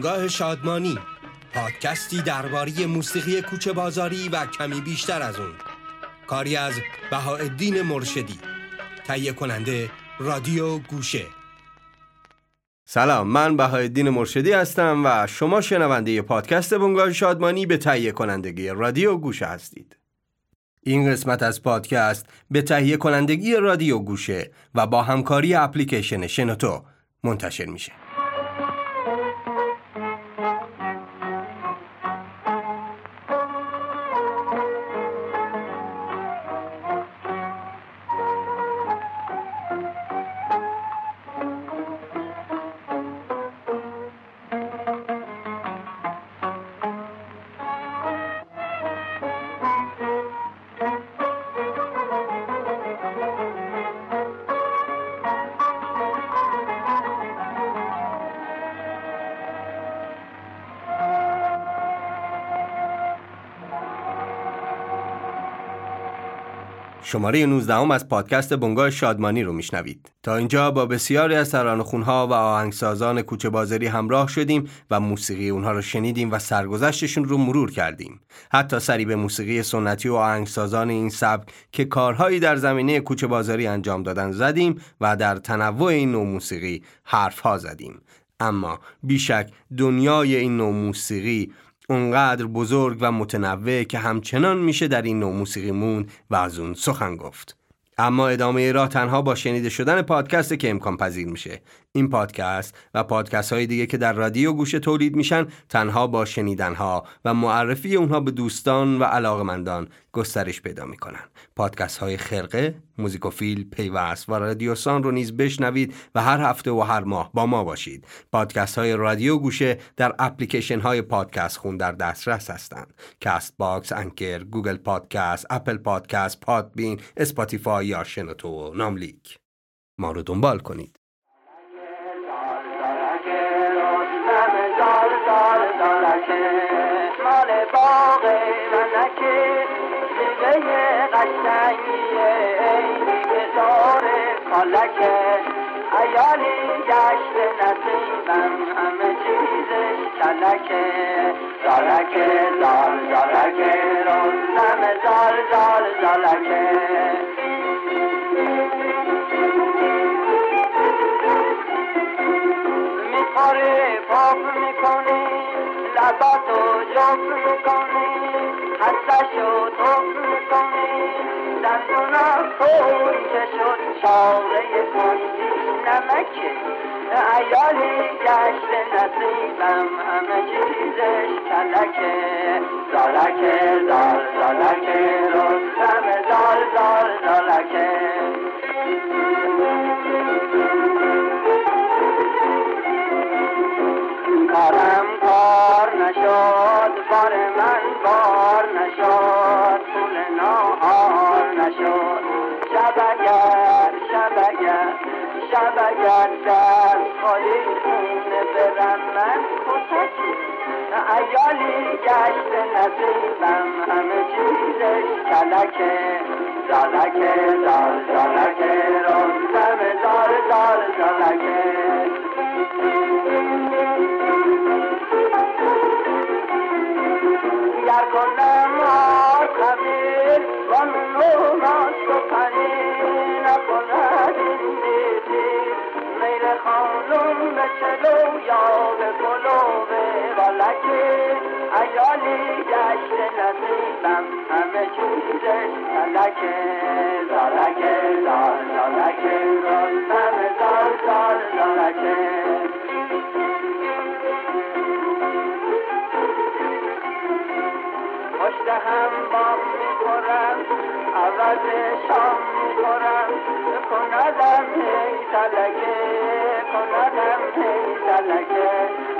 بنگاه شادمانی پادکستی درباره موسیقی کوچه بازاری و کمی بیشتر از اون. کاری از بهاءالدین مرشدی. تهیه کننده رادیو گوشه. سلام من بهاءالدین مرشدی هستم و شما شنونده پادکست بنگاه شادمانی به تهیه کنندگی رادیو گوشه هستید. این قسمت از پادکست به تهیه کنندگی رادیو گوشه و با همکاری اپلیکیشن شنوتو منتشر میشه. شماره 19 هم از پادکست بنگاه شادمانی رو میشنوید. تا اینجا با بسیاری از ترانه‌خونها و آهنگسازان کوچه بازاری همراه شدیم و موسیقی اونها رو شنیدیم و سرگذشتشون رو مرور کردیم. حتی سری به موسیقی سنتی و آهنگسازان این سبک که کارهایی در زمینه کوچه بازاری انجام دادن زدیم و در تنوع این نوع موسیقی حرفها زدیم. اما بیشک دنیای این نوع موسیقی اونقدر بزرگ و متنوع که همچنان میشه در این نوع موسیقی موند و از اون سخن گفت. اما ادامه راه تنها با شنیده شدن پادکست که امکان پذیر میشه. این پادکست و پادکست های دیگه که در رادیو گوشه تولید میشن تنها با شنیدن ها و معرفی اونها به دوستان و علاقمندان گسترش پیدا می‌کنن. پادکست های خرقه موزیکوفیل پیوست و رادیوسان رو نیز بشنوید و هر هفته و هر ماه با ما باشید. پادکست های رادیو گوشه در اپلیکیشن های پادکست خون در دسترس هستند. کاست باکس انکر گوگل پادکست اپل پادکست پادبین اسپاتیفای یا شنوتو ناملیک. ما رو دنبال کنید. مالکه ایالی گشت نصیبم همه چیزش کلکه زالکه زال زالکه روزنم زال زال زالکه جف می‌کنی حسشو توف می‌کنی دندونا کن که شد چاره کندی نمکه ایالی گشت نصیبم همه چیزش کلکه زالکه زال زالکه رستم زال زال زالکه خونه برم من کتکی ایالی گشت نصیبم همه چیزش کلکه زالکه زال زالکه رستم زال زال زالکه گر کنم خمیر بانو ماست و پنیر. بالکه ایالی گشت نصیبم. همه چیزش کلکه زالکه زال زالکه رستم زال زال زالکه پشت هم بام می‌خورم عوض شام می‌خورم. کندم هی تلکه کندم هی تلکه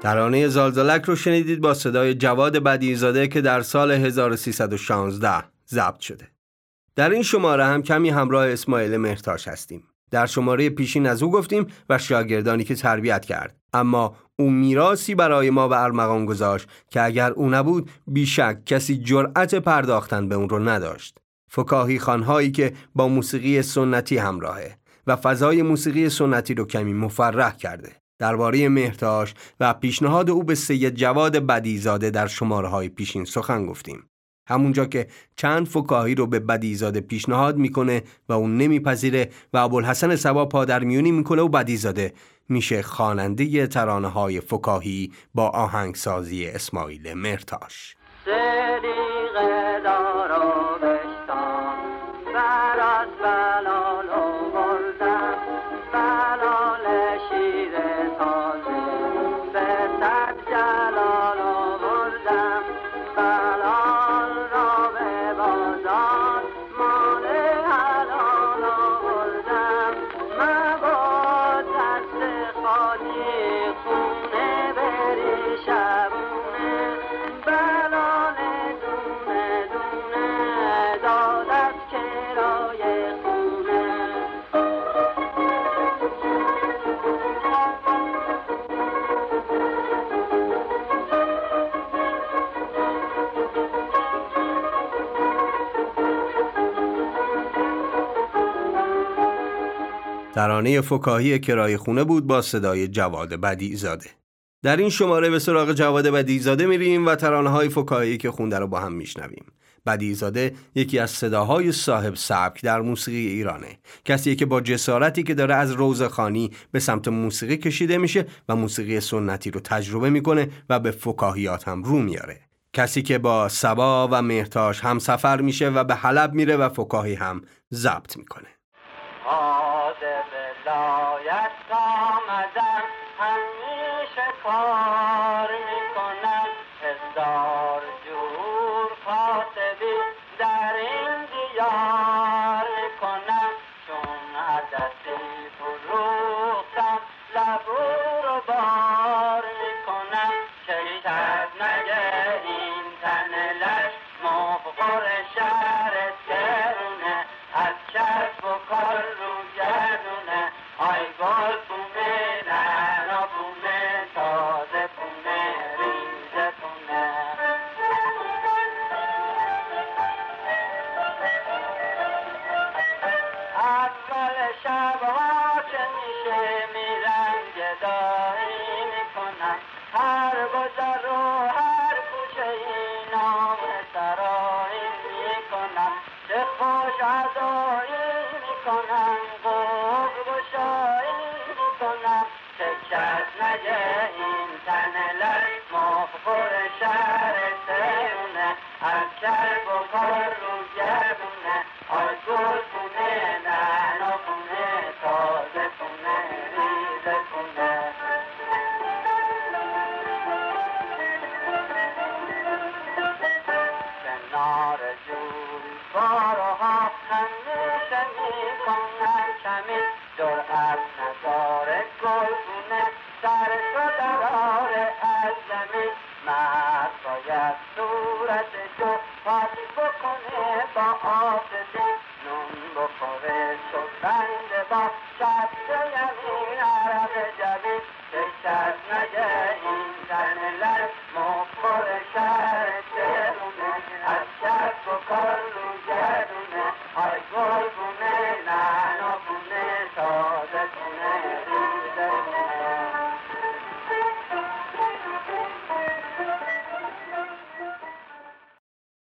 ترانه زالزالک رو شنیدید با صدای جواد بدیزاده که در سال 1316 ضبط شده. در این شماره هم کمی همراه اسماعیل مهرتاش هستیم. در شماره پیشین از او گفتیم و شاگردانی که تربیت کرد. اما او میراسی برای ما به ارمغان گذاشت که اگر او نبود بیشک کسی جرأت پرداختن به اون رو نداشت. فکاهی خانهایی که با موسیقی سنتی همراهه و فضای موسیقی سنتی رو کمی مفرح کرده. درباره مهرتاش و پیشنهاد او به سید جواد بدیزاده در شماره های پیشین سخن گفتیم. همونجا که چند فکاهی رو به بدیزاده پیشنهاد می‌کنه و اون نمیپذیره و ابوالحسن سبا پادرمیونی می‌کنه و بدیزاده میشه خواننده ترانه های فکاهی با آهنگسازی اسماعیل مرتاش ترانه فکاهی کرای خونه بود با صدای جواد بدی زاده. در این شماره به سراغ جواد بدیزاده میریم و ترانه های فکاهی که خونده رو با هم میشنویم. بدیزاده یکی از صداهای صاحب سبک در موسیقی ایرانه کسی که با جسارتی که داره از روزخانی به سمت موسیقی کشیده میشه و موسیقی سنتی رو تجربه می‌کنه و به فکاهیات هم رو میاره کسی که با سبا و مهرتاش هم سفر میشه و به حلب میره و فکاهی هم ضبط می‌کنه لایت آمدم همیشه کار می‌کنم هزار از زمین مرد باید صورتشو پاک بکنه با آتشی نون بخوره شد با شست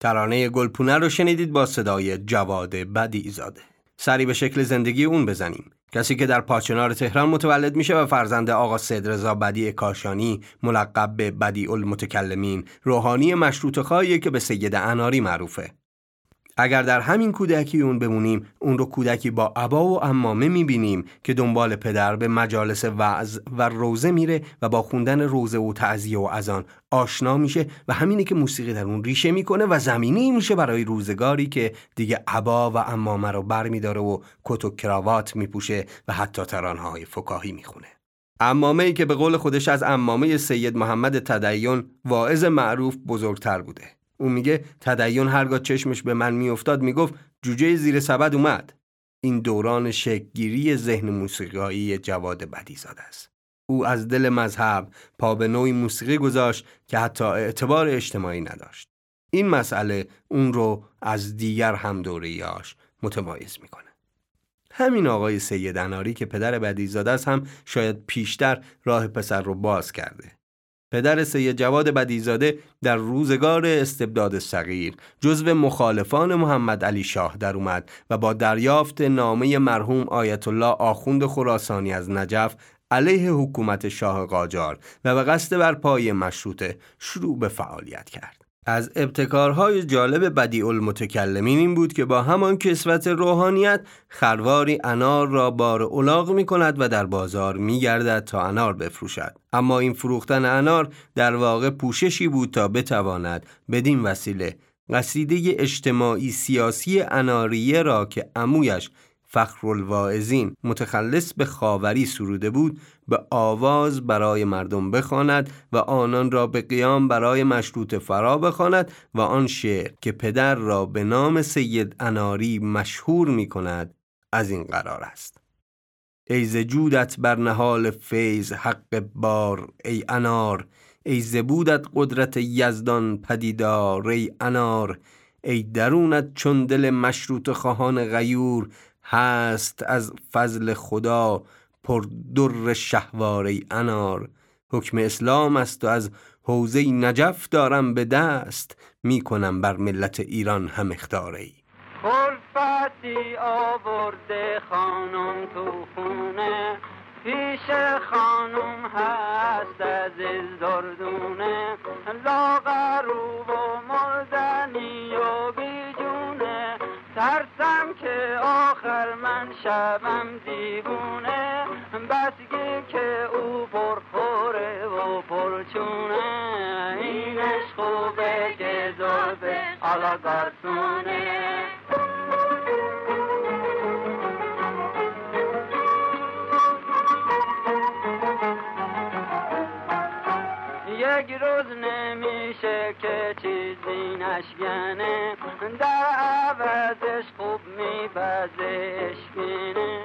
ترانه گلپونه رو شنیدید با صدای جواد بدی زاده. سری به شکل زندگی اون بزنیم. کسی که در پاچنار تهران متولد میشه و فرزند آقا سید رضا بدی کاشانی ملقب به بدی المتکلمین روحانی مشروط خواهیه که به سید اناری معروفه. اگر در همین کودکی اون بمونیم اون رو کودکی با عبا و امامه می‌بینیم که دنبال پدر به مجالس وعظ و روزه میره و با خوندن روزه و تعذیه و اذان آشنا میشه و همینه که موسیقی در اون ریشه می‌کنه و زمینی میشه برای روزگاری که دیگه عبا و امامه رو بر میداره و کت و کراوات میپوشه و حتی ترانهای فکاهی می‌خونه. امامه ای که به قول خودش از امامه سید محمد تدیون واعظ معروف بزرگتر بوده. او میگه تدیون هرگاه چشمش به من میافتاد می‌گفت جوجه زیر سبد اومد. این دوران شکگیری ذهن موسیقایی جواد بدیزاده است. او از دل مذهب پا به نوعی موسیقی گذاشت که حتی اعتبار اجتماعی نداشت. این مسئله اون رو از دیگر هم دورهیاش متمایز می‌کنه. همین آقای سید اناری که پدر بدیزاده است هم شاید پیشتر راه پسر رو باز کرده. پدر سید جواد بدیزاده در روزگار استبداد صغیر جزو مخالفان محمد علی شاه در اومد و با دریافت نامه مرحوم آیت الله آخوند خراسانی از نجف علیه حکومت شاه قاجار و به قصد برپای مشروطه شروع به فعالیت کرد. از ابتکارهای جالب بدیع المتکلمین این بود که با همان کسوت روحانیت خرواری انار را بار اولاغ می کند و در بازار می گردد تا انار بفروشد. اما این فروختن انار در واقع پوششی بود تا بتواند بدین وسیله قصیده اجتماعی سیاسی اناریه را که امویش فخرالواعظین متخلص به خاوری سروده بود به آواز برای مردم بخواند و آنان را به قیام برای مشروط فرا بخواند و آن شعر که پدر را به نام سید اناری مشهور می کند از این قرار است. ای زجودت بر نهال فیض حق بار ای انار ای زبودت قدرت یزدان پدیدار ای انار ای درونت چون دل مشروط خواهان غیور هست از فضل خدا پر در شهواره انار. حکم اسلام است و از حوزه نجف دارم به دست. می‌کنم بر ملت ایران هم اختاره خلفتی آورده خانم تو خونه. پیش خانم هست از دردونه لاغرو و مردنی و بیجونه. ترسم که آخر من شبم دیوونه. بسگی که او پرخوره و پرچونه اینش خوبه که زربه آلا گارسونه. روز نمیشه که چیزی نشگنه در عوضش خوب میپزه اشکینه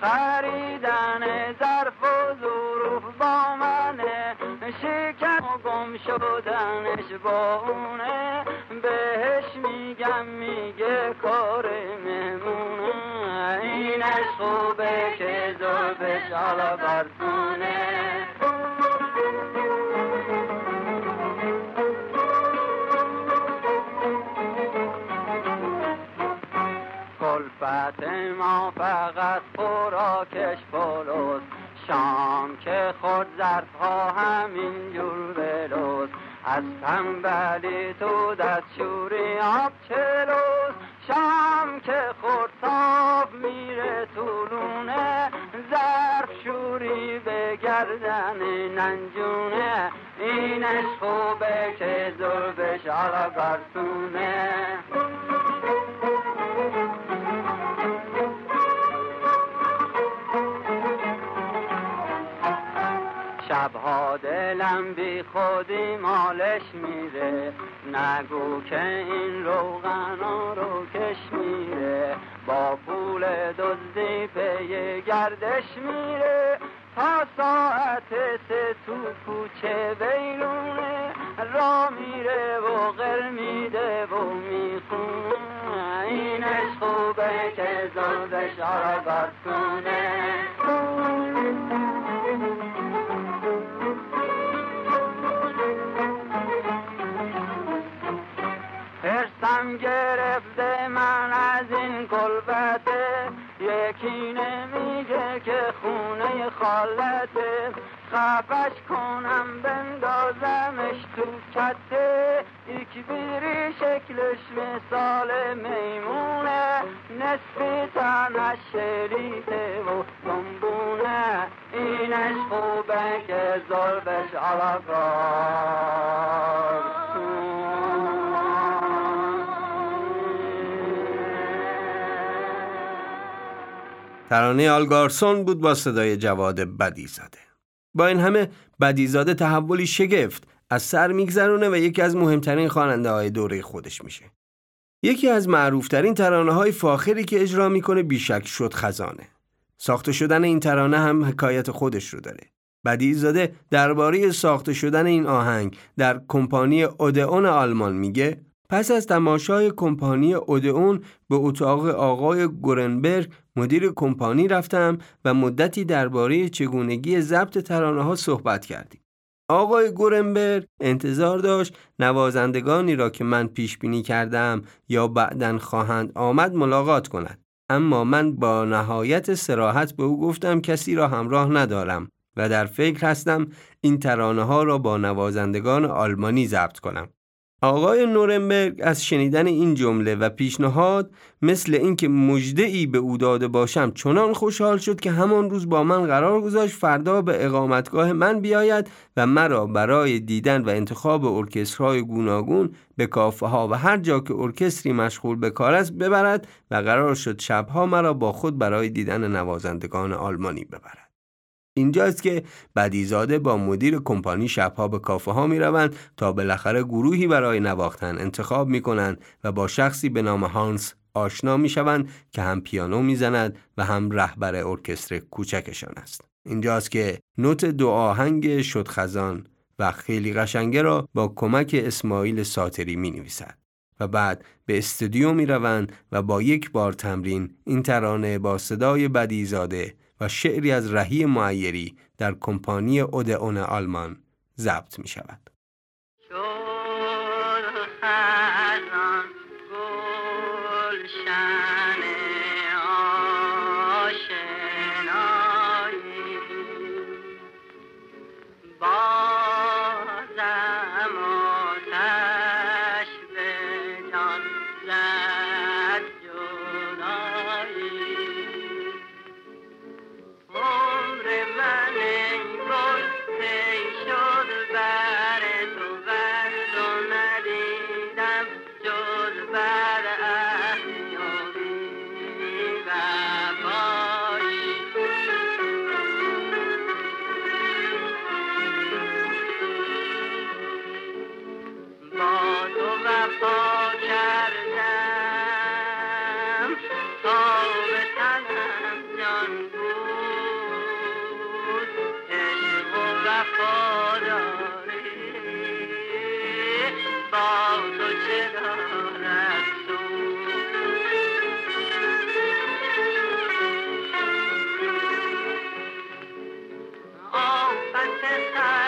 خریدن ظرف و ظروف با منه. شکن و گم شدنش با اونه. بهش میگم میگه کار مهمونه. اینش خوبه که زربش حالا برسونه فقط خوراکش پلوست شام که خود ظرف ها همین جور بلوز. از تنبلی تو دست شوری آب چلوز. شام که خود میره طولونه ظرف شوری به گردن ننجونه. اینش خوبه که زربش آلا گرسونه دلم بی خودی مالش میره نگو که این روغنا رو کش میره با پول دزدی پی گردش میره تا ساعت سه تو کوچه بیرونه را میره و غر میده و می‌خونه. اینش خوبه که زلبش آرا کنه یکی نمیگه که خونه خالته. خفش کنم بندازمش تو کته. یک بیری شکلش مثال میمونه. نصف تنش شریفه و دنبونه اینش خوبه که ظلبش ترانه آلگارسون بود با صدای جواد بدی زده با این همه بدیزاده تحولی شگفت از سر میگذرونه و یکی از مهمترین خواننده های دوره خودش میشه. یکی از معروفترین ترانه های فاخری که اجرا می‌کنه بیشک شد خزانه. ساخته شدن این ترانه هم حکایت خودش رو داره. بدیزاده درباره ساخته شدن این آهنگ در کمپانی اودئون آلمان میگه پس از تماشای کمپانی اودئون به اتاق آقای گورنبرگ مدیر کمپانی رفتم و مدتی درباره چگونگی ضبط ترانه ها صحبت کردیم. آقای گورنبرگ انتظار داشت نوازندگانی را که من پیش بینی کردم یا بعدا خواهند آمد ملاقات کند. اما من با نهایت سراحت به او گفتم کسی را همراه ندارم و در فکر هستم این ترانه ها را با نوازندگان آلمانی ضبط کنم. آقای نورنبرگ از شنیدن این جمله و پیشنهاد مثل اینکه مجده ای به او داده باشم چنان خوشحال شد که همان روز با من قرار گذاشت فردا به اقامتگاه من بیاید و مرا برای دیدن و انتخاب ارکسترهای گوناگون به کافه ها و هر جا که ارکستری مشغول به کار است ببرد و قرار شد شبها مرا با خود برای دیدن نوازندگان آلمانی ببرد. اینجاست که بدیزاده با مدیر کمپانی شبها به کافه ها می روند تا بالاخره گروهی برای نواختن انتخاب می کنند و با شخصی به نام هانس آشنا می شوند که هم پیانو می زند و هم رهبر ارکستر کوچکشان است. اینجاست که نوت دو آهنگ شد خزان و خیلی قشنگه را با کمک اسماعیل ساتری می نویسد. و بعد به استودیو می روند و با یک بار تمرین این ترانه با صدای بدیزاده شعری از رهی معیری در کمپانی اودئون آلمان ضبط می شود. Yes, I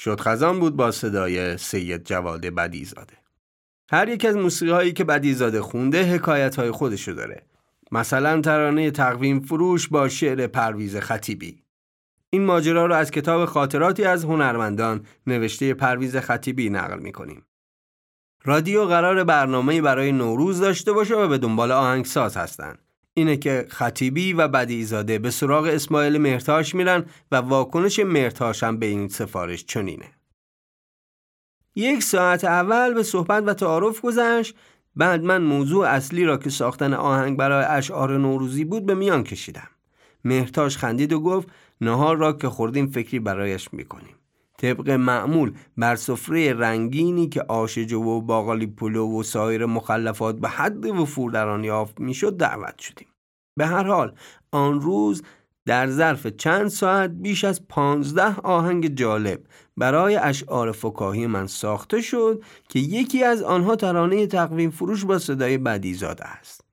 شد خزان بود با صدای سید جواد بدیزاده هر یک از موسیقی هایی که بدیزاده خونده حکایت های خودشو داره مثلا ترانه تقویم فروش با شعر پرویز خطیبی این ماجرا رو از کتاب خاطراتی از هنرمندان نوشته پرویز خطیبی نقل می کنیم. رادیو قرار برنامه برای نوروز داشته باشه و به دنبال آهنگساز هستن. اینه که خطیبی و بدیزاده به سراغ اسماعیل مرتاش میرن و واکنش مرتاش هم به این سفارش چنینه. یک ساعت اول به صحبت و تعارف گذشت بعد من موضوع اصلی را که ساختن آهنگ برای اشعار نوروزی بود به میان کشیدم. مهرتاش خندید و گفت نهار را که خوردیم فکری برایش می‌کنیم. طبق معمول بر سفره رنگینی که آش جو و باقالی پلو و سایر مخلفات به حد وفور در آن یافت می‌شد دعوت شدیم. به هر حال آن روز در ظرف چند ساعت بیش از پانزده آهنگ جالب برای اشعار فکاهی من ساخته شد که یکی از آنها ترانه تقویم فروش با صدای بدیزاده است.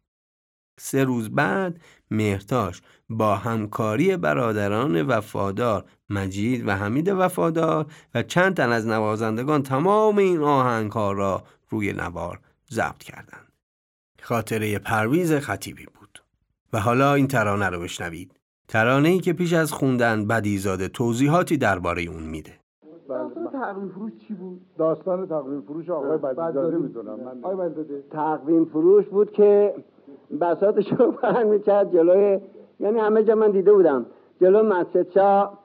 سه روز بعد مهرتاش با همکاری برادران وفادار مجید و حمید وفادار و چند تن از نوازندگان تمام این آهنگ ها را روی نوار ضبط کردند. خاطره پرویز خطیبی بود. و حالا این ترانه رو بشنوید. ترانه ای که پیش از خوندن بدیزاده توضیحاتی درباره اون میده. داستان تقویم فروش چی بود؟ داستان تقویم فروش آقای بدیزاده می‌دونم من آقای بدیزاده تقویم فروش بود که بساتش رو برن می‌کرد جلوی یعنی همه جا من دیده بودم. جلو مسجد شاه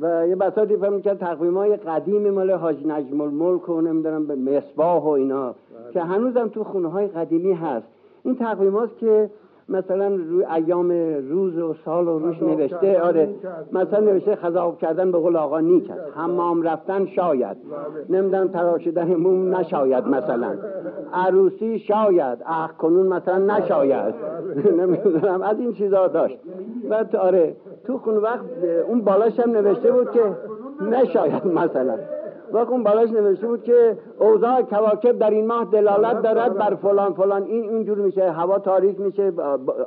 و یه بساطی فهم می‌کرد تقویم های قدیمی مال حاج نجم الملک و نمی‌دونم به مصباح و اینا که هنوزم تو خونه های قدیمی هست. این تقویم هاست که مثلا روی ایام روز و سال و روش نوشته آره مثلا نوشته خذاب کردن به قول آقا نیک است. حمام رفتن شاید. نمی‌دونم تراشیدن موم نشاید مثلا. عروسی شاید. اخ کنون مثلا نشاید. نمی‌دونم. از این چیزا داشت. بعد آره تو خون وقت اون بالاش هم نوشته بود که نشاید مثلا. اون بالاش نوشته بود که اوضاع کواکب در این ماه دلالت دارد بر فلان فلان. این اینجور میشه. هوا تاریک میشه.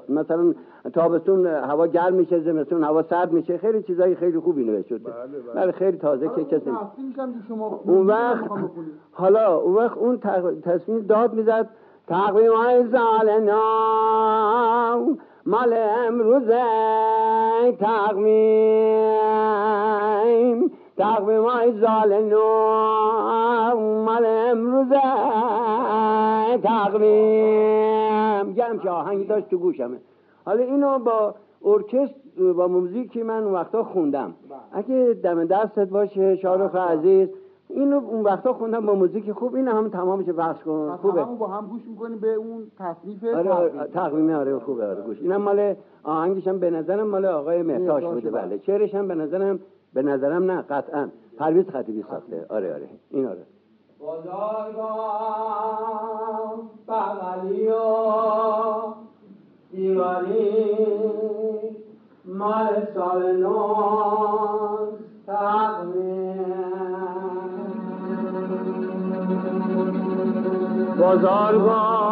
مثلا تابستون هوا گرم میشه زمستون هوا سرد میشه. خیلی چیزای خیلی خوبی نوشته شده بله, بله. خیلی تازه که کسی اون وقت حالا اون وقت اون تصمیم داد می‌زد تقویم های زال مال امروزه تقویم. تقویم های زال نو مال امروز تقویم. گرم که آهنگی داشت تو گوشمه. حالا اینو با ارکستر با موزیکی من اون وقتا خوندم. اگه دم دستت باشه شارخ عزیز اینو اون وقتا خوندم با موزیک خوب این هم تمامش بخش کن. خوبه. با هم گوش می‌کنیم به اون تصنیف آره تقویمی آره خوبه آره گوش. اینم مال آهنگش هم به نظرم مال آقای مهتاش بوده. بله. شعرش هم به نظرم به نظرم نه قطعا. پرویز خطیبی ساخته. آره آره. این آره. بزرگان بغلی و دیواری مال سال نوز بزرگان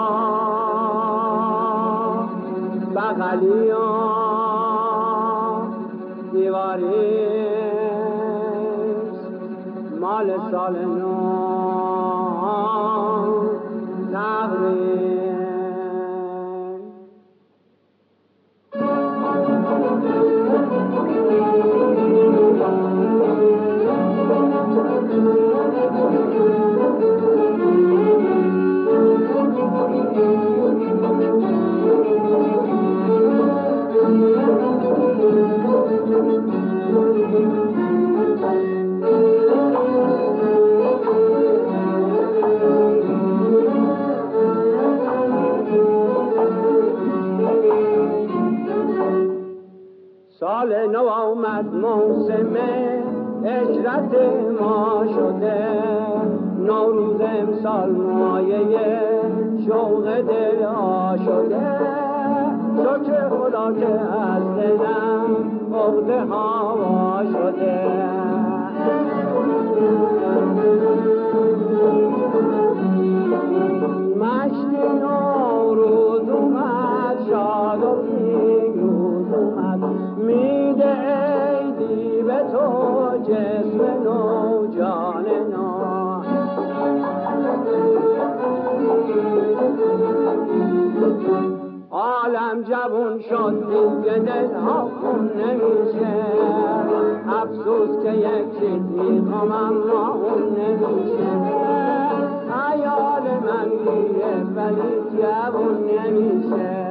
بغلی و دیواری. مال سال نو آمد موسم اجرت ما شده. نوروز امسال مایه شوق دل شده شکر خدا که از دلم عقده هوا شده عالم جوون شد دیگه دل ها خون نمیشه. افسوس که یک چیزی غمم را اون نمیشه. خیال من میره ولی جوون نمیشه.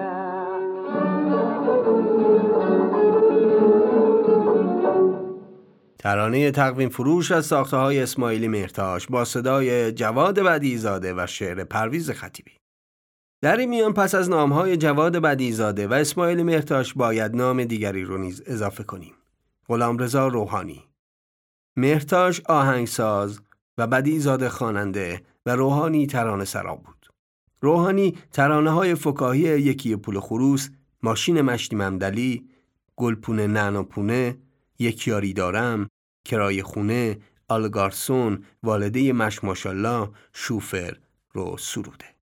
ترانه تقویم فروش از ساخته های اسماعیلی مهرتاش با صدای جواد بدیزاده و شعر پرویز خطیبی. در این میان پس از نامهای جواد بدیزاده و اسماعیل مهرتاش باید نام دیگری رو نیز اضافه کنیم. غلامرضا روحانی. مهرتاش آهنگساز و بدیزاده خواننده و روحانی ترانه سرا بود. روحانی ترانه های فکاهی یکی پول خروس ماشین مشتی ممدلی گلپونه نعناپونه یکیاری دارم کرای خونه آلگارسون والده مش ماشالله شوفر رو سروده.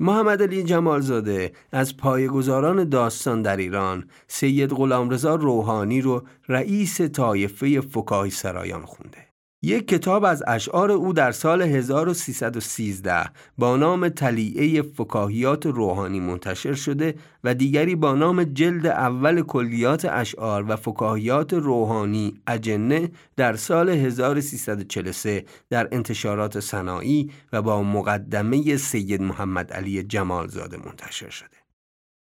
محمد علی جمالزاده از پایگزاران داستان در ایران سید غلامرضا روحانی رو رئیس طایفه فکاهی سرایان خونده. یک کتاب از اشعار او در سال 1313 با نام تلیعه فکاهیات روحانی منتشر شده و دیگری با نام جلد اول کلیات اشعار و فکاهیات روحانی اجنه در سال 1343 در انتشارات صناعی و با مقدمه سید محمد علی جمالزاده منتشر شده.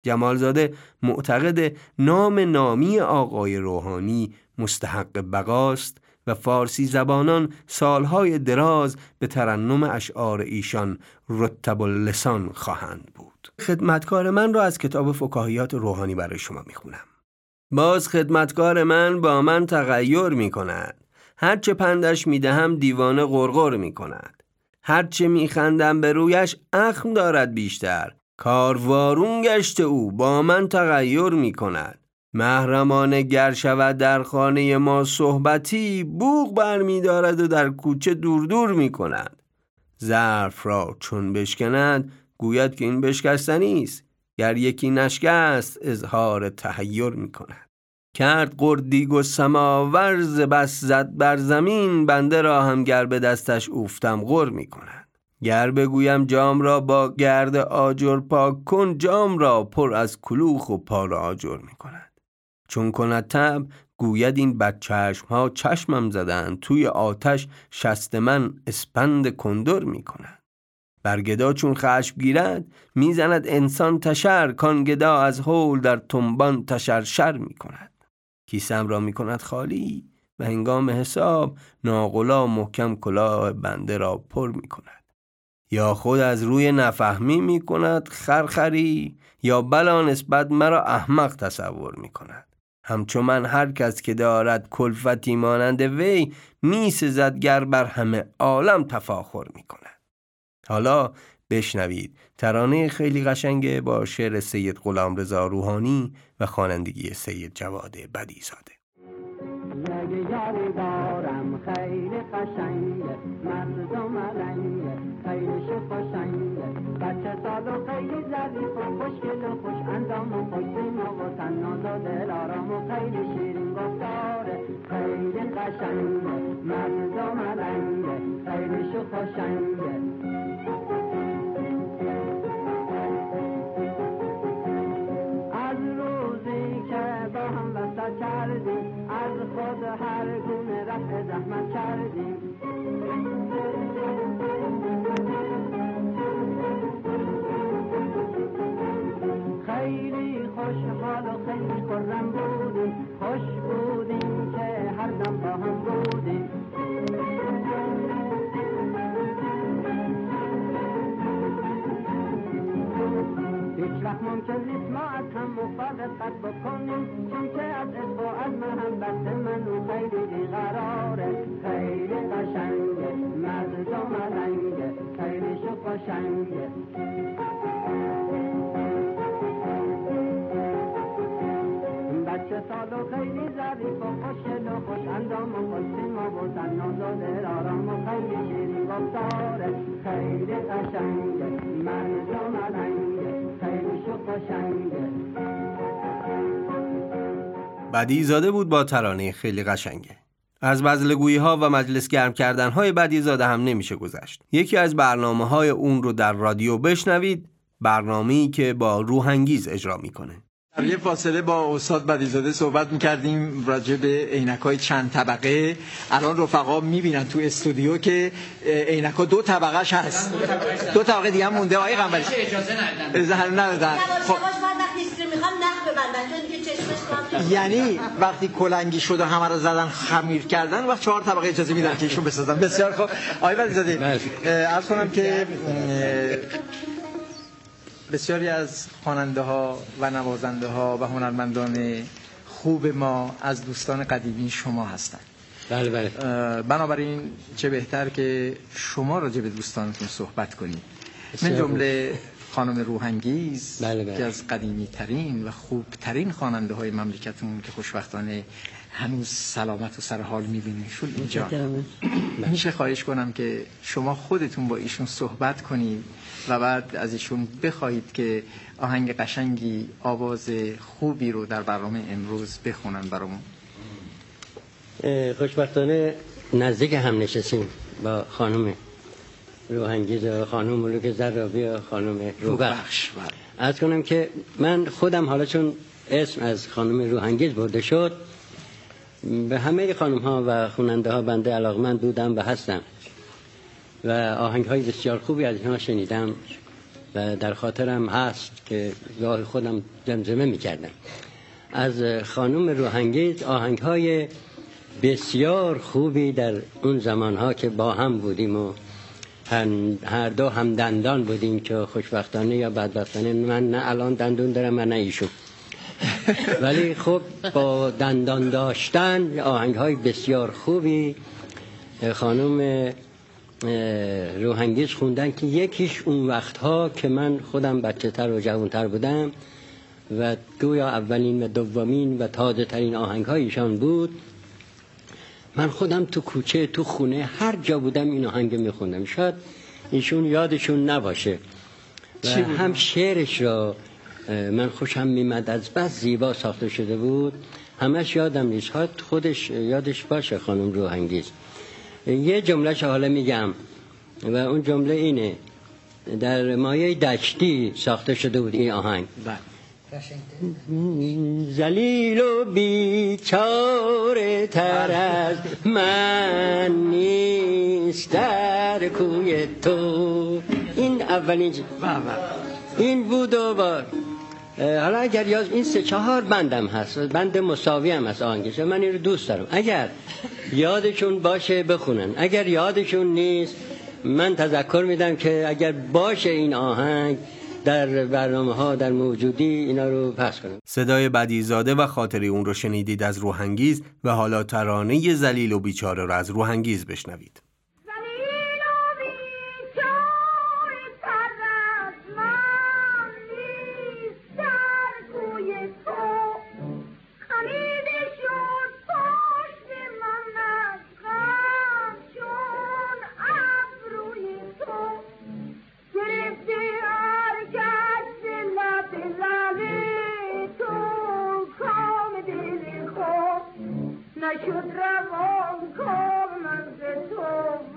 جمالزاده معتقد نام نامی آقای روحانی مستحق بقاست و فارسی زبانان سالهای دراز به ترنم اشعار ایشان رتب اللسان خواهند بود. خدمتکار من را از کتاب فکاهیات روحانی برای شما می‌خونم. باز خدمتکار من با من تغییر می کند هرچه پندش می‌دهم دیوانه غرغر می کند هرچه میخندم به رویش اخم دارد بیشتر. کاروارون گشت او با من تغییر می کند محرمانه گر شود در خانه ما صحبتی بوغ برمی دارد و در کوچه دور دور می کند. ظرف را چون بشکند گوید که این بشکستنی است. گر یکی نشکست اظهار تحیر می کند. کرد قردیگ و سماورز بس زد بر زمین. بنده را هم گر به دستش اوفتم غر می کند. گر بگویم جام را با گرد آجر پاک کن جام را پر از کلوخ و پار آجر می کند. چون کند تب گوید این بدچشم ها چشمم زدن توی آتش شست من اسپند کندر می کند برگدا چون خشم گیرد می‌زند انسان تشر. کان گدا از هول در تنبان تشرشر می کند کیسم را می کند خالی و هنگام حساب ناغلا محکم کلاه بنده را پر می کند یا خود از روی نفهمی می کند خرخری یا بلا نسبت مرا احمق تصور می کند همچو من هر کس که دارد کلفتی مانند وی می سزد گر بر همه عالم تفاخر می کند حالا بشنوید ترانه خیلی قشنگه با شعر سید غلام رضا روحانی و خوانندگی سید جواد بدیزاده. دارم خیلی قشنگه خیلی قشنگه مردم رنگه خیلی خوشنگه از روزی که با هم وسط کردیم از خود هر گونه رفع زحمت کردیم بدی زاده بود با ترانه خیلی قشنگه. از بزلگویی ها و مجلس گرم کردن های بدی زاده هم نمیشه گذشت. یکی از برنامه های اون رو در رادیو بشنوید برنامه‌ای که با روحانگیز اجرا می‌کنه. در یه فاصله با استاد بدیزاده صحبت می‌کردیم راجع به عینک های چند طبقه. الان رفقا می‌بینن تو استودیو که عینک ها دو طبقهش هست. دو طبقه دیگه هم مونده. آقای قنبری اجازه ندادن. خب. یعنی وقتی کلنگی شد و همه رو زدن خمیر کردن وقت چهار طبقه اجازه میدن که ایشون بسازن. بسیار خوب. آقای بدیزاده عرض کنم که بسیاری از خواننده ها و نوازنده ها و هنرمندان خوب ما از دوستان قدیمی شما هستند. بله بله. بنابراین چه بهتر که شما راجع به دوستانتون صحبت کنید. من جمله خانم روحانگیز بله بله. که از قدیمی ترین و خوب ترین خواننده های مملکتمون که خوشبختانه هنوز سلامت و سر حال می‌بینیم. شون اینجا. میشه خواهش کنم که شما خودتون با ایشون صحبت کنید و بعد از ایشون بخواهید که آهنگ قشنگی آواز خوبی رو در برنامه امروز بخونن برامون. خوشبختانه نزدیک هم نشستیم با خانم روحانگیز و خانم ملوک زرابی و خانم روبخش. از کنم که من خودم حالا چون اسم از خانم روحانگیز برده شد به همه خانم ها و خوننده ها بنده علاقمند بودم و هستم. و آهنگ های بسیار خوبی از اینها شنیدم و در خاطرم هست که گاه خودم زمزمه می کردم از خانم روحانگیز آهنگ های بسیار خوبی در اون زمان ها که با هم بودیم و هر, هر دو هم دندان بودیم که خوشبختانه یا بدبختانه. من نه الان دندون دارم و نه ایشون. ولی خب با دندان داشتن آهنگ های بسیار خوبی خانم روحانگیز خوندن که یکیش اون وقتها که من خودم بچه تر و جوانتر بودم و گویا اولین و دومین و تازه ترین آهنگ هایشان بود. من خودم تو کوچه تو خونه هر جا بودم این آهنگ میخوندم. شاید ایشون یادشون نباشه. و هم شعرش را من خوشم میمد از بس زیبا ساخته شده بود. همش یادم نیست. خودش یادش باشه خانم روحانگیز. یه جمله حالا میگم. و اون جمله اینه. در مایه دشتی ساخته شده بود این آهنگ. زلیل و بیچاره تر از من نیست در کوی تو. این اولین. این بود و بار. حالا اگر یاد این سه چهار بندم هست. بند مساوی هم هست. آهنگش من این رو دوست دارم. اگر یادشون باشه بخونن. اگر یادشون نیست من تذکر میدم که اگر باشه این آهنگ در برنامه ها در موجودی اینا رو پس کنم. صدای بدیزاده و خاطری اون رو شنیدید از روحانگیز و حالا ترانه زلیل و بیچاره رو از روحانگیز بشنوید. نشد روان کام من ز تو.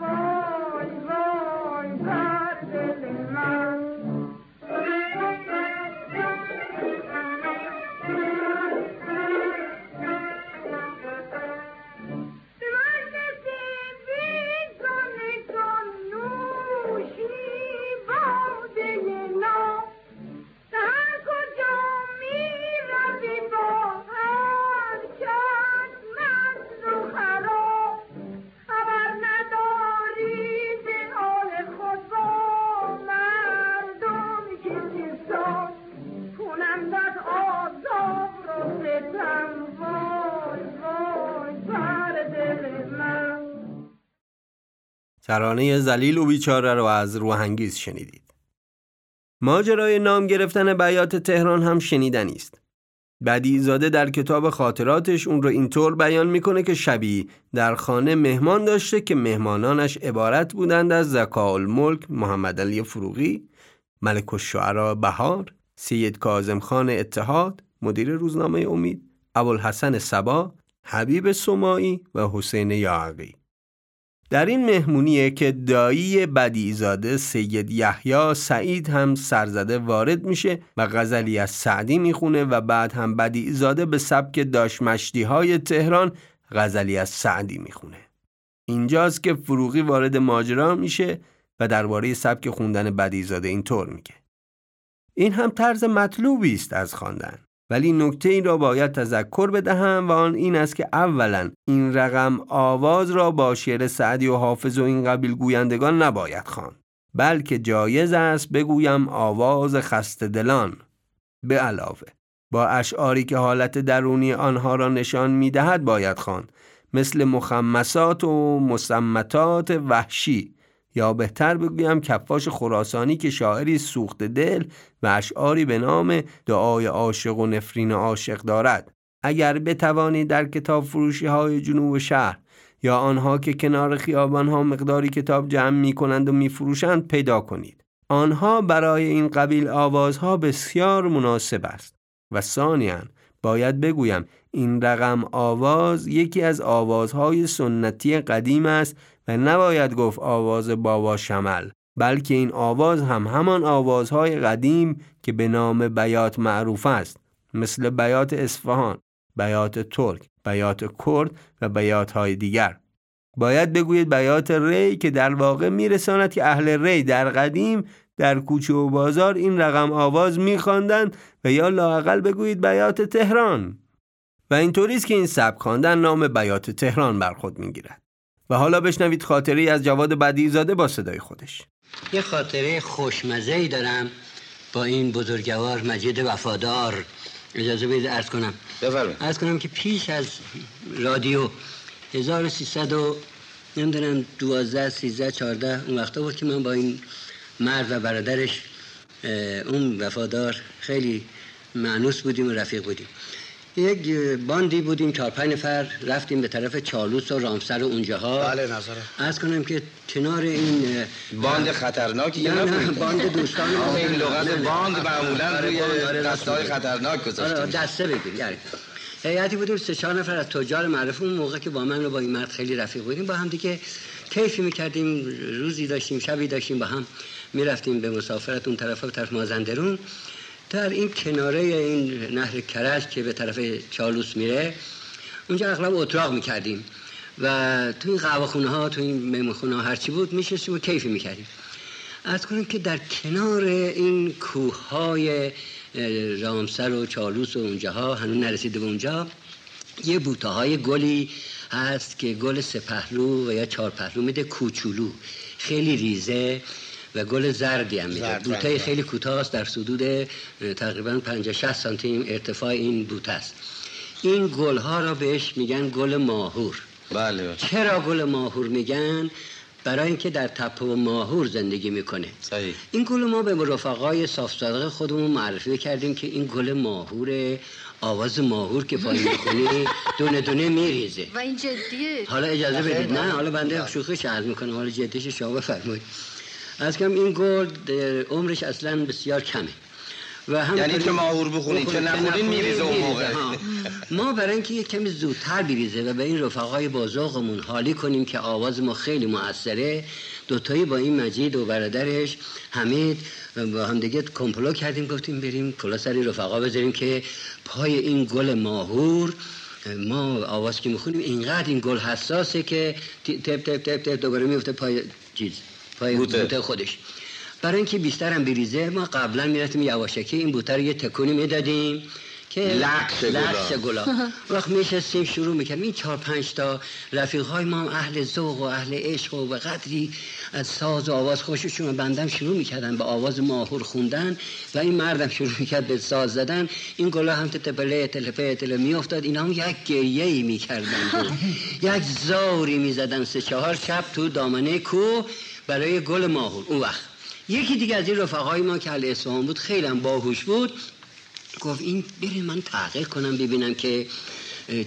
ترانه زلیل و بیچاره رو از روحانگیز شنیدید. ماجرای نام گرفتن بیات تهران هم شنیدنی است. بدیزاده در کتاب خاطراتش اون رو اینطور بیان می‌کنه که شبی در خانه مهمان داشته که مهمانانش عبارت بودند از زکا الملک محمد علی فروغی، ملک الشعرا بهار، سید کاظم خان اتحاد، مدیر روزنامه امید، ابوالحسن سبا، حبیب سمایی و حسین یاعقی. در این مهمونیه که دایی بدیزاده سید یحیی سعید هم سرزده وارد میشه و غزلی از سعدی می‌خونه و بعد هم بدیزاده به سبک داشمشتی های تهران غزلی از سعدی می‌خونه. اینجاست که فروغی وارد ماجرا میشه و درباره سبک خوندن بدیزاده اینطور میگه. این هم طرز مطلوبی است از خواندن. ولی نکته ای را باید تذکر بدهم و آن این است که اولا این رقم آواز را با شعر سعدی و حافظ و این قبیل گویندگان نباید خواند بلکه جایز است بگویم آواز خسته دلان. به علاوه با اشعاری که حالت درونی آنها را نشان می‌دهد باید خواند مثل مخمسات و مسمتات وحشی. یا بهتر بگویم کفاش خراسانی که شاعری سوخت دل و اشعاری به نام دعای عاشق و نفرین عاشق دارد. اگر بتوانید در کتاب فروشی های جنوب شهر یا آنها که کنار خیابان ها مقداری کتاب جمع می کنند و می فروشند پیدا کنید. آنها برای این قبیل آوازها بسیار مناسب است. و ثانیا باید بگویم این رقم آواز یکی از آوازهای سنتی قدیم است و نباید گفت آواز بابا شمل بلکه این آواز هم همان آوازهای قدیم که به نام بیات معروف است مثل بیات اصفهان، بیات ترک، بیات کرد و بیات های دیگر. باید بگویید بیات ری که در واقع میرساند که اهل ری در قدیم در کوچه و بازار این رقم آواز میخواندند و یا لاقل بگویید بیات تهران. و اینطوری است که این سبک خواندن نام بیات تهران بر خود می‌گیرد. و حالا بشنوید خاطری از جواد بدیزاده با صدای خودش. یه خاطره خوشمزه دارم با این بزرگوار مجید وفادار. اجازه بدید ارز کنم. بفرمایید. ارز کنم که پیش از رادیو 1300 و نمی‌دونم 12 13 14 اون وقتا بود که من با این مرد و برادرش اون وفادار خیلی معنوس بودیم و رفیق بودیم. یک باندی بودیم چهار پنج نفر رفتیم به طرف چالوس و رامسر و اونجاها. بله نظره. عرض کنم که کنار این باند خطرناکی نه نه باند دوستان این لغت. باند معمولا آره، روی آره، راست خطرناک آره گذاشته میشه. دسته بگیر یعنی. هیئتی بودیم سه چهار نفر از تجار معروف اون موقع که با من و با این مرد خیلی رفیق بودیم با هم دیگه کیفی می‌کردیم روزی داشتیم شبی داشتیم با هم می‌رفتیم به مسافرت اون طرف به طرف مازندرون. در این کناره این نهر کرج که به طرف چالوس میره اونجا اغلب اتراق می‌کردیم و تو این قهوه‌خونه ها تو این مهمونخونه ها هرچی بود میشستیم و کیفی می‌کردیم. از کنیم که در کنار این کوه های رامسر و چالوس و اونجاها هنوز نرسیده به اونجا یه بوته های گلی هست که گل سپهلو و یا چارپهلو میده کوچولو. خیلی ریزه. و گل زردی هم میده بوته. خیلی کوتاه است در حدود تقریبا 50 60 سانتی ارتفاع این بوته است. این گل ها را بهش میگن گل ماهور. بله بله. چرا گل ماهور میگن؟ برای اینکه در تپه و ماهور زندگی می‌کنه. صحیح. این گل ما به رفقای صاف صادق خودمون معرفی کردیم که این گل ماهور آواز ماهور که پایین می‌خونی دونه دونه میریزه. و این جدیه. حالا اجازه بدید. نه حالا بنده شوخیش عرض می‌کنم. حالا جدیش شما بفرمایید. از کم این گل عمرش اصلا بسیار کمه. و هم یعنی که ماهور بخونید، که نخونید میریزه اون موقع. ما برای اینکه یک کمی زودتر بریزه و به این رفقای بازاقمون حالی کنیم که آواز ما خیلی موثره دوتایی با این مجید و برادرش حمید با هم دیگه کمپلو کردیم گفتیم بریم کلا سری رفقا بذاریم که پای این گل ماهور ما آواز که می‌خونیم اینقدر این گل حساسه که تپ تپ تپ تپ دوباره میفته پای چیز. پای بوته. بوته خودش. برای اینکه بیشتر هم بریزه ما قبلا می‌رفتیم یواشکی این بوته رو یه تکونی می‌دادیم که لکس گلا. لکس گلا وقت میشستیم شروع می‌کردیم. این چهار پنج تا رفیق های ما هم اهل ذوق و اهل عشق و به قدری از ساز و آواز خوششون بندم شروع می‌کردن به آواز ماهور خوندن و این مردم شروع می‌کرد به ساز زدن. این گلا هم تپله تلپه تله میافتاد. اینا هم یک گریه ای می‌کردن. یک زاری می‌زدن. سه چهار شب تو دامنه کوه برای گل ماهور. اون وقت. یکی دیگه از این رفقای ما که اهل اصفهان بود خیلی هم باهوش بود گفت این بریم من تحقیق کنم ببینم که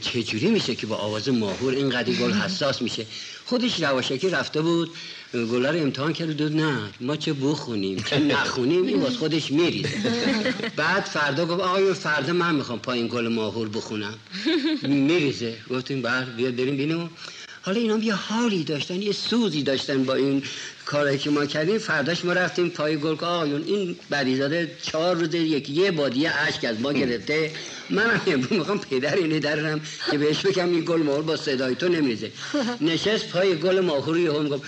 چجوری میشه که با آواز ماهور اینقدر گل حساس میشه. خودش رواشکی رفته بود گلا رو امتحان کرد و دید نه ما چه بخونیم چه نخونیم این باز خودش میریزه. بعد فردا گفت آقای فردا من می‌خوام پایین گل ماهور بخونم. میریزه. گفتیم بر بیا بریم بینیم حالا اینا یه حالی داشتن یه سوزی داشتن با این کاری که ما کردیم. فرداش ما رفتیم پای گل که آقایون. این بریزاده چهار روز یکی یه بادیه اشک از ما گرفته. منم امروز می‌خوام پدر اینه درنم که بهش بگم این گل ماهور با صدای تو نمیریزه. نشست پای گل ماهور یه هم گفت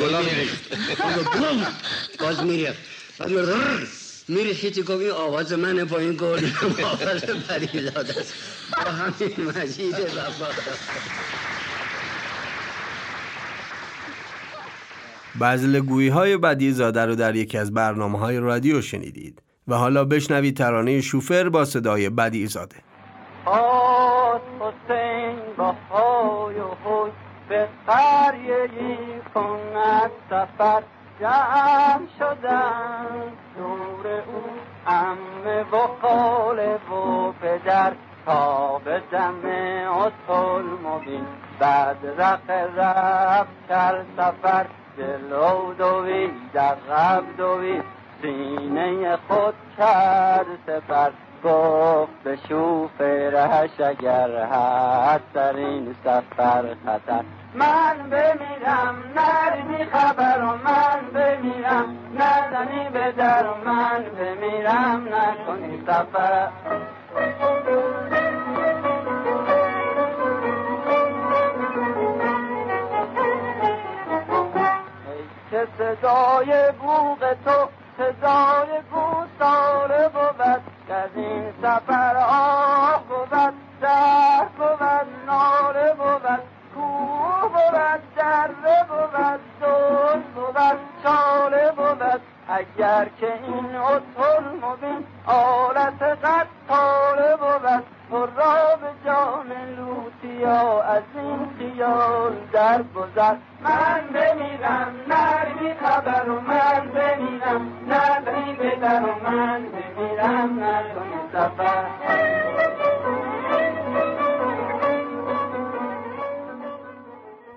گلا میریخت. باز میریخت. بعد می رر میریخیتی گفت این آواز منه با این گل آواز بریزاده است با همین مجید وفا بزل گویی های بدی زاده رو در یکی از برنامه های رادیو شنیدید و حالا بشنوید ترانه شوفر با صدای بدی زاده. آد حسین با های و به قریه ای کند سفر. جمع شدن دور او امه و خاله و پدر تا به دم اصل مبین بعد رق رفت کر سفر جلو دوید عقب دوید. سینه خود کرد سپر گفت به شوفرش اگر هست در این سفر خطر. من بمیرم نرمی خبر و من بمیرم نزنی به در و من بمیرم نکنی سفر. که صدای بوغ تو صدای گوساله بود که از این سفر آه بود در بود دره بود دل بود چاله بود. اگر که این اصل مبین آلت قطاله بود. را به جان لوتیا از این خیال در گذر من بمیرم نرمی خبر و من بمیرم. نرمی بدر و من بمیرم نکنی سفر.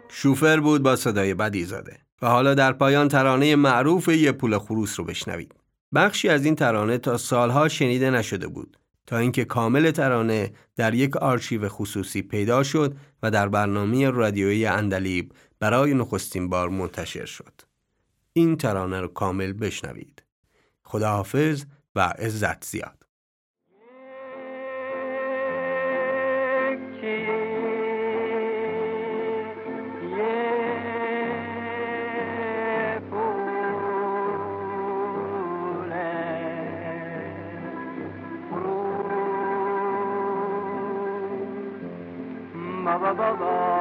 شوفر بود با صدای بدی زاده و حالا در پایان ترانه معروف یه پول خروس رو بشنوید. بخشی از این ترانه تا سالها شنیده نشده بود تا اینکه کامل ترانه در یک آرشیو خصوصی پیدا شد و در برنامه رادیویی اندلیب برای نخستین بار منتشر شد. این ترانه رو کامل بشنوید. خداحافظ و عزت زیاد. ma ba ba ba.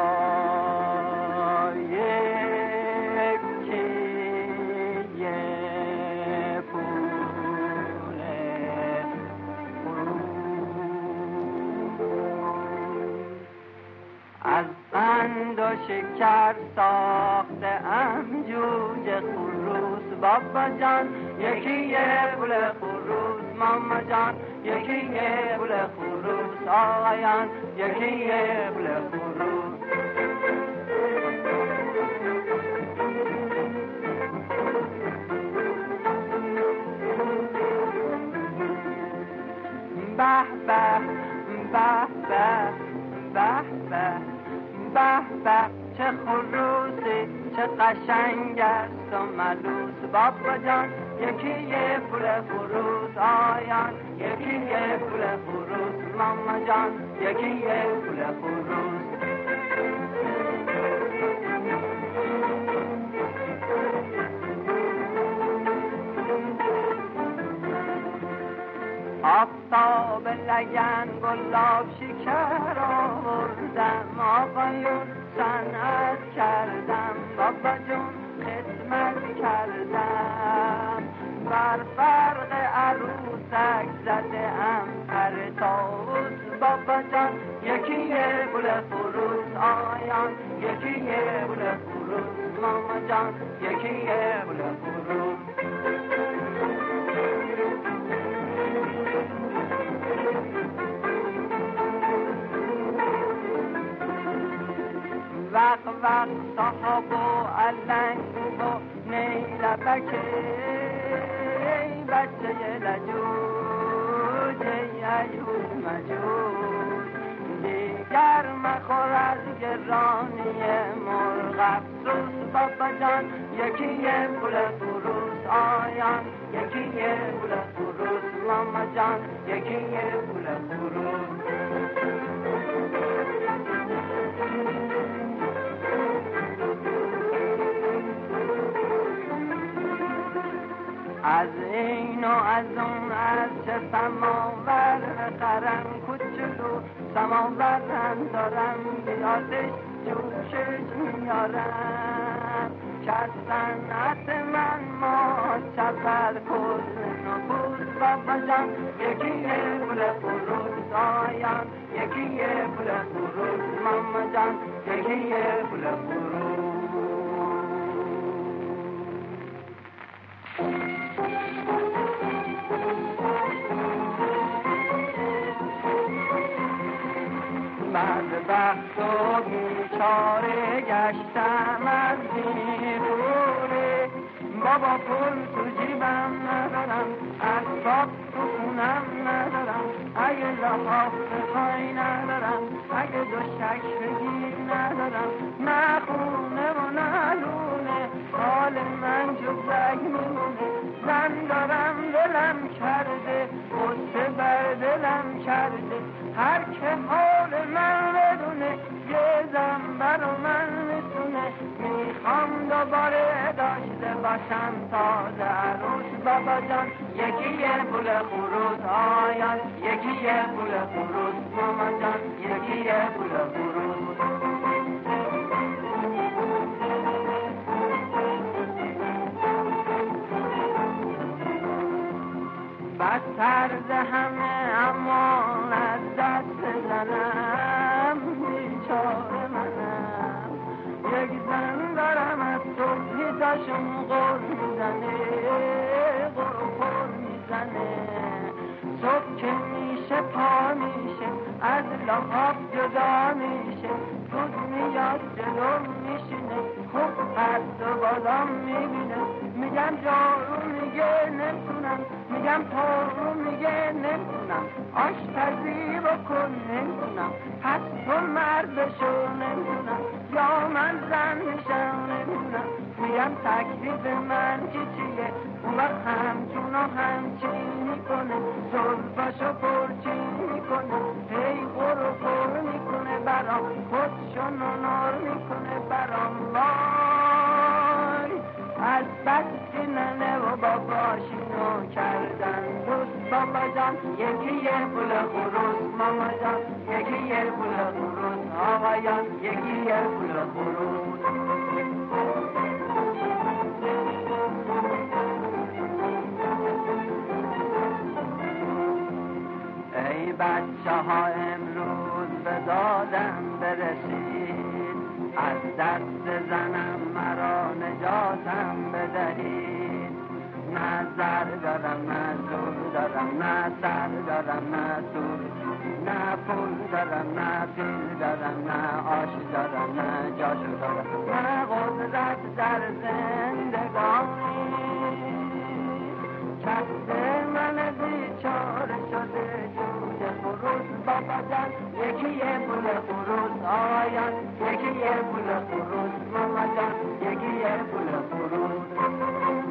بابا یکی یه پول فروس آیان یکی یه پول فروس ماما جان یکی یه پول فروس آفتاب لگن گلاب شکر آوردم آقایون صنعت کردم بابا جون خدمت کردم. بر فرق عروسک زده ام پر تاوز بابا جان یکی گل فروز آیان یکی گل فروز. ماما جان یکی گل فروز. وق وق صاحب و علنگ نیلبک ای بچه لجوج ای عیوز مجوج. دیگ گرم خور از گرانی مرغ افسوس بابا جان. یکی پول فروش آیان یکی پول فروش ماما جان. یکی پول فروش. از این و از اون از چه سماور خرم کوچولو سماور هم دارم بیادش جوشش میارم. که از من ما چپر کل نبود بابا جان یکی پول فروش آیان یکی پول فروش ماما جان. یکی پول فروش بدبخت و بیچاره گشتم از بیروره بابا پول تو جیبم ندارم اسباب تو خونم ندارم. اگه لحاف بخوای ندارم اگه دو شک بگیر ندارم. نه خونه و نه لونه حال من جزک میمونه. زن دارم دلم کرده غصه بر دلم کرده. هر که حال من بدونه یه زن برا من می‌تونه. می‌خوام دوباره داشته باشم تازه عروس بابا جان یکی یه پول خروس آیان. یکی یه پول خروس ماما جان یکی یه پول خروس ز همه اما از زنم بیچاره منم. یک زن دارم از صبحی تاشون غر می‌زنه و خور می‌زنه. صبح که میشه پا میشه از لحاف جدا میشه. میاد جلو میشینه خوب قد و بالام می‌بینه میگم جارو میگه نمی‌تونم میگم پارو میگه نمی‌تونم آشپزی بکن نمی‌تونم پس تو مرد بشو نمی‌تونم یا من زن میشم نمی‌تونم میگم تکلیف من چی چیه اون وقت همچون و همچی می‌کنه زلفاشو پرچی می‌کنه هی خور و خور می‌کنه برام خودشو نونار می‌کنه برام. وای از بس ننه و باباشینو کردن. دوست بابا جان یکی یه پول خروس. ماما جان یکی یه پول خروس. آقایان یکی یه پول خروس. بچه ها امروز به دادم برسید. از دست زنم مرا نجاتم بدهید. نه زر دارم نه زور دارم نه سر دارم نه سور نه پول دارم نه پیل دارم نه آش دارم نه جاشو دارم. نه قدرت در زندگانی. کفت من بیچاره شده با یکی یه پول خروس آقایان یکی یه پول خروس با یکی یه پول خروس